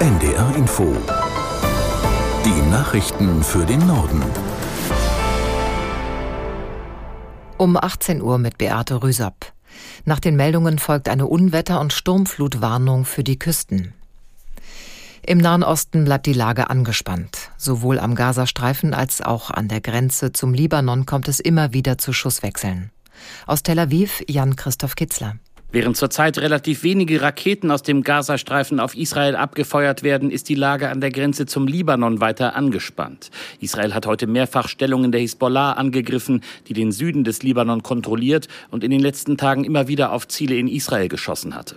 NDR Info. Die Nachrichten für den Norden. Um 18 Uhr mit Beate Rüsop. Nach den Meldungen folgt eine Unwetter- und Sturmflutwarnung für die Küsten. Im Nahen Osten bleibt die Lage angespannt. Sowohl am Gazastreifen als auch an der Grenze zum Libanon kommt es immer wieder zu Schusswechseln. Aus Tel Aviv Jan-Christoph Kitzler. Während zurzeit relativ wenige Raketen aus dem Gazastreifen auf Israel abgefeuert werden, ist die Lage an der Grenze zum Libanon weiter angespannt. Israel hat heute mehrfach Stellungen der Hisbollah angegriffen, die den Süden des Libanon kontrolliert und in den letzten Tagen immer wieder auf Ziele in Israel geschossen hatte.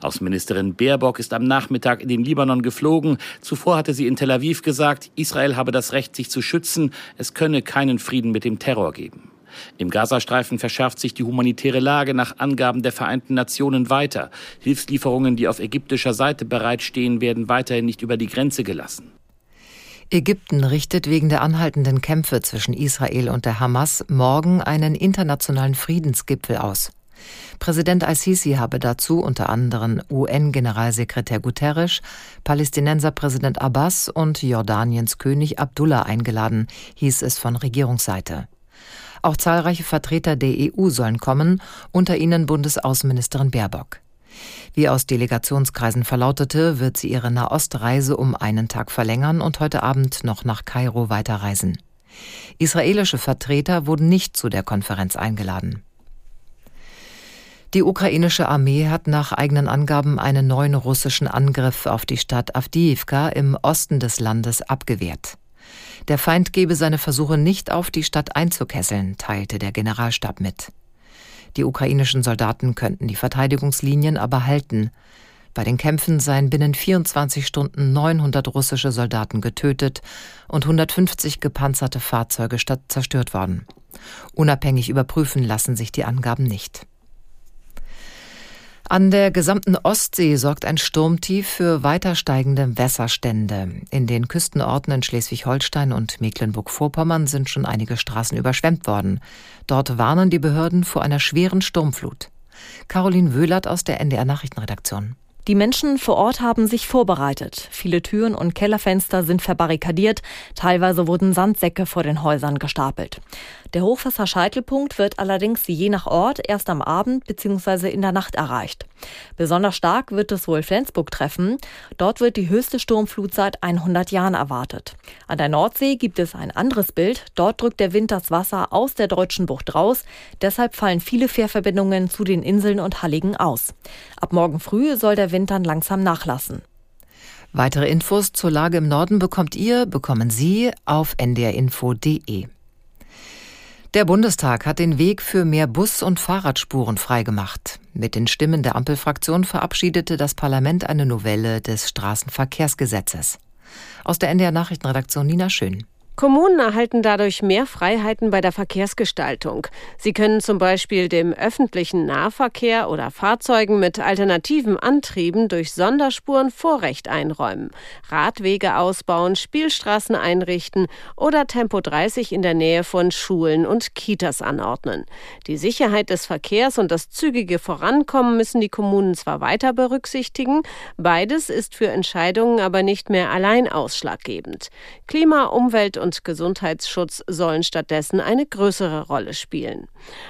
Außenministerin Baerbock ist am Nachmittag in den Libanon geflogen. Zuvor hatte sie in Tel Aviv gesagt, Israel habe das Recht, sich zu schützen. Es könne keinen Frieden mit dem Terror geben. Im Gazastreifen verschärft sich die humanitäre Lage nach Angaben der Vereinten Nationen weiter. Hilfslieferungen, die auf ägyptischer Seite bereitstehen, werden weiterhin nicht über die Grenze gelassen. Ägypten richtet wegen der anhaltenden Kämpfe zwischen Israel und der Hamas morgen einen internationalen Friedensgipfel aus. Präsident al-Sisi habe dazu unter anderem UN-Generalsekretär Guterres, Palästinenserpräsident Abbas und Jordaniens König Abdullah eingeladen, hieß es von Regierungsseite. Auch zahlreiche Vertreter der EU sollen kommen, unter ihnen Bundesaußenministerin Baerbock. Wie aus Delegationskreisen verlautete, wird sie ihre Nahostreise um einen Tag verlängern und heute Abend noch nach Kairo weiterreisen. Israelische Vertreter wurden nicht zu der Konferenz eingeladen. Die ukrainische Armee hat nach eigenen Angaben einen neuen russischen Angriff auf die Stadt Avdiivka im Osten des Landes abgewehrt. Der Feind gebe seine Versuche nicht auf, die Stadt einzukesseln, teilte der Generalstab mit. Die ukrainischen Soldaten könnten die Verteidigungslinien aber halten. Bei den Kämpfen seien binnen 24 Stunden 900 russische Soldaten getötet und 150 gepanzerte Fahrzeuge zerstört worden. Unabhängig überprüfen lassen sich die Angaben nicht. An der gesamten Ostsee sorgt ein Sturmtief für weiter steigende Wässerstände. In den Küstenorten in Schleswig-Holstein und Mecklenburg-Vorpommern sind schon einige Straßen überschwemmt worden. Dort warnen die Behörden vor einer schweren Sturmflut. Caroline Wöhlert aus der NDR Nachrichtenredaktion. Die Menschen vor Ort haben sich vorbereitet. Viele Türen und Kellerfenster sind verbarrikadiert. Teilweise wurden Sandsäcke vor den Häusern gestapelt. Der Hochwasserscheitelpunkt wird allerdings je nach Ort erst am Abend bzw. in der Nacht erreicht. Besonders stark wird es wohl Flensburg treffen. Dort wird die höchste Sturmflut seit 100 Jahren erwartet. An der Nordsee gibt es ein anderes Bild. Dort drückt der Wind das Wasser aus der deutschen Bucht raus. Deshalb fallen viele Fährverbindungen zu den Inseln und Halligen aus. Ab morgen früh soll der Wind dann langsam nachlassen. Weitere Infos zur Lage im Norden bekommt ihr, bekommen Sie auf ndrinfo.de. Der Bundestag hat den Weg für mehr Bus- und Fahrradspuren freigemacht. Mit den Stimmen der Ampelfraktion verabschiedete das Parlament eine Novelle des Straßenverkehrsgesetzes. Aus der NDR Nachrichtenredaktion Nina Schön. Kommunen erhalten dadurch mehr Freiheiten bei der Verkehrsgestaltung. Sie können zum Beispiel dem öffentlichen Nahverkehr oder Fahrzeugen mit alternativen Antrieben durch Sonderspuren Vorrecht einräumen, Radwege ausbauen, Spielstraßen einrichten oder Tempo 30 in der Nähe von Schulen und Kitas anordnen. Die Sicherheit des Verkehrs und das zügige Vorankommen müssen die Kommunen zwar weiter berücksichtigen, beides ist für Entscheidungen aber nicht mehr allein ausschlaggebend. Klima, Umwelt und und Gesundheitsschutz sollen stattdessen eine größere Rolle spielen.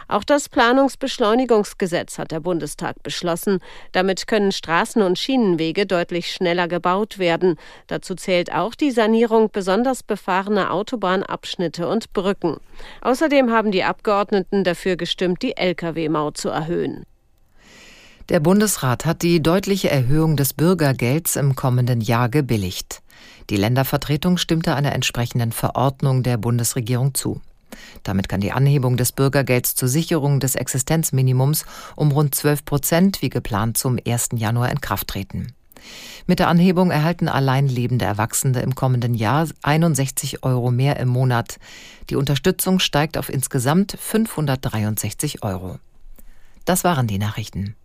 Auch das Planungsbeschleunigungsgesetz hat der Bundestag beschlossen. Damit können Straßen und Schienenwege deutlich schneller gebaut werden. Dazu zählt auch die Sanierung besonders befahrener Autobahnabschnitte und Brücken. Außerdem haben die Abgeordneten dafür gestimmt, die Lkw-Maut zu erhöhen. Der Bundesrat hat die deutliche Erhöhung des Bürgergelds im kommenden Jahr gebilligt. Die Ländervertretung stimmte einer entsprechenden Verordnung der Bundesregierung zu. Damit kann die Anhebung des Bürgergelds zur Sicherung des Existenzminimums um rund 12 Prozent wie geplant zum 1. Januar in Kraft treten. Mit der Anhebung erhalten allein lebende Erwachsene im kommenden Jahr 61 Euro mehr im Monat. Die Unterstützung steigt auf insgesamt 563 Euro. Das waren die Nachrichten.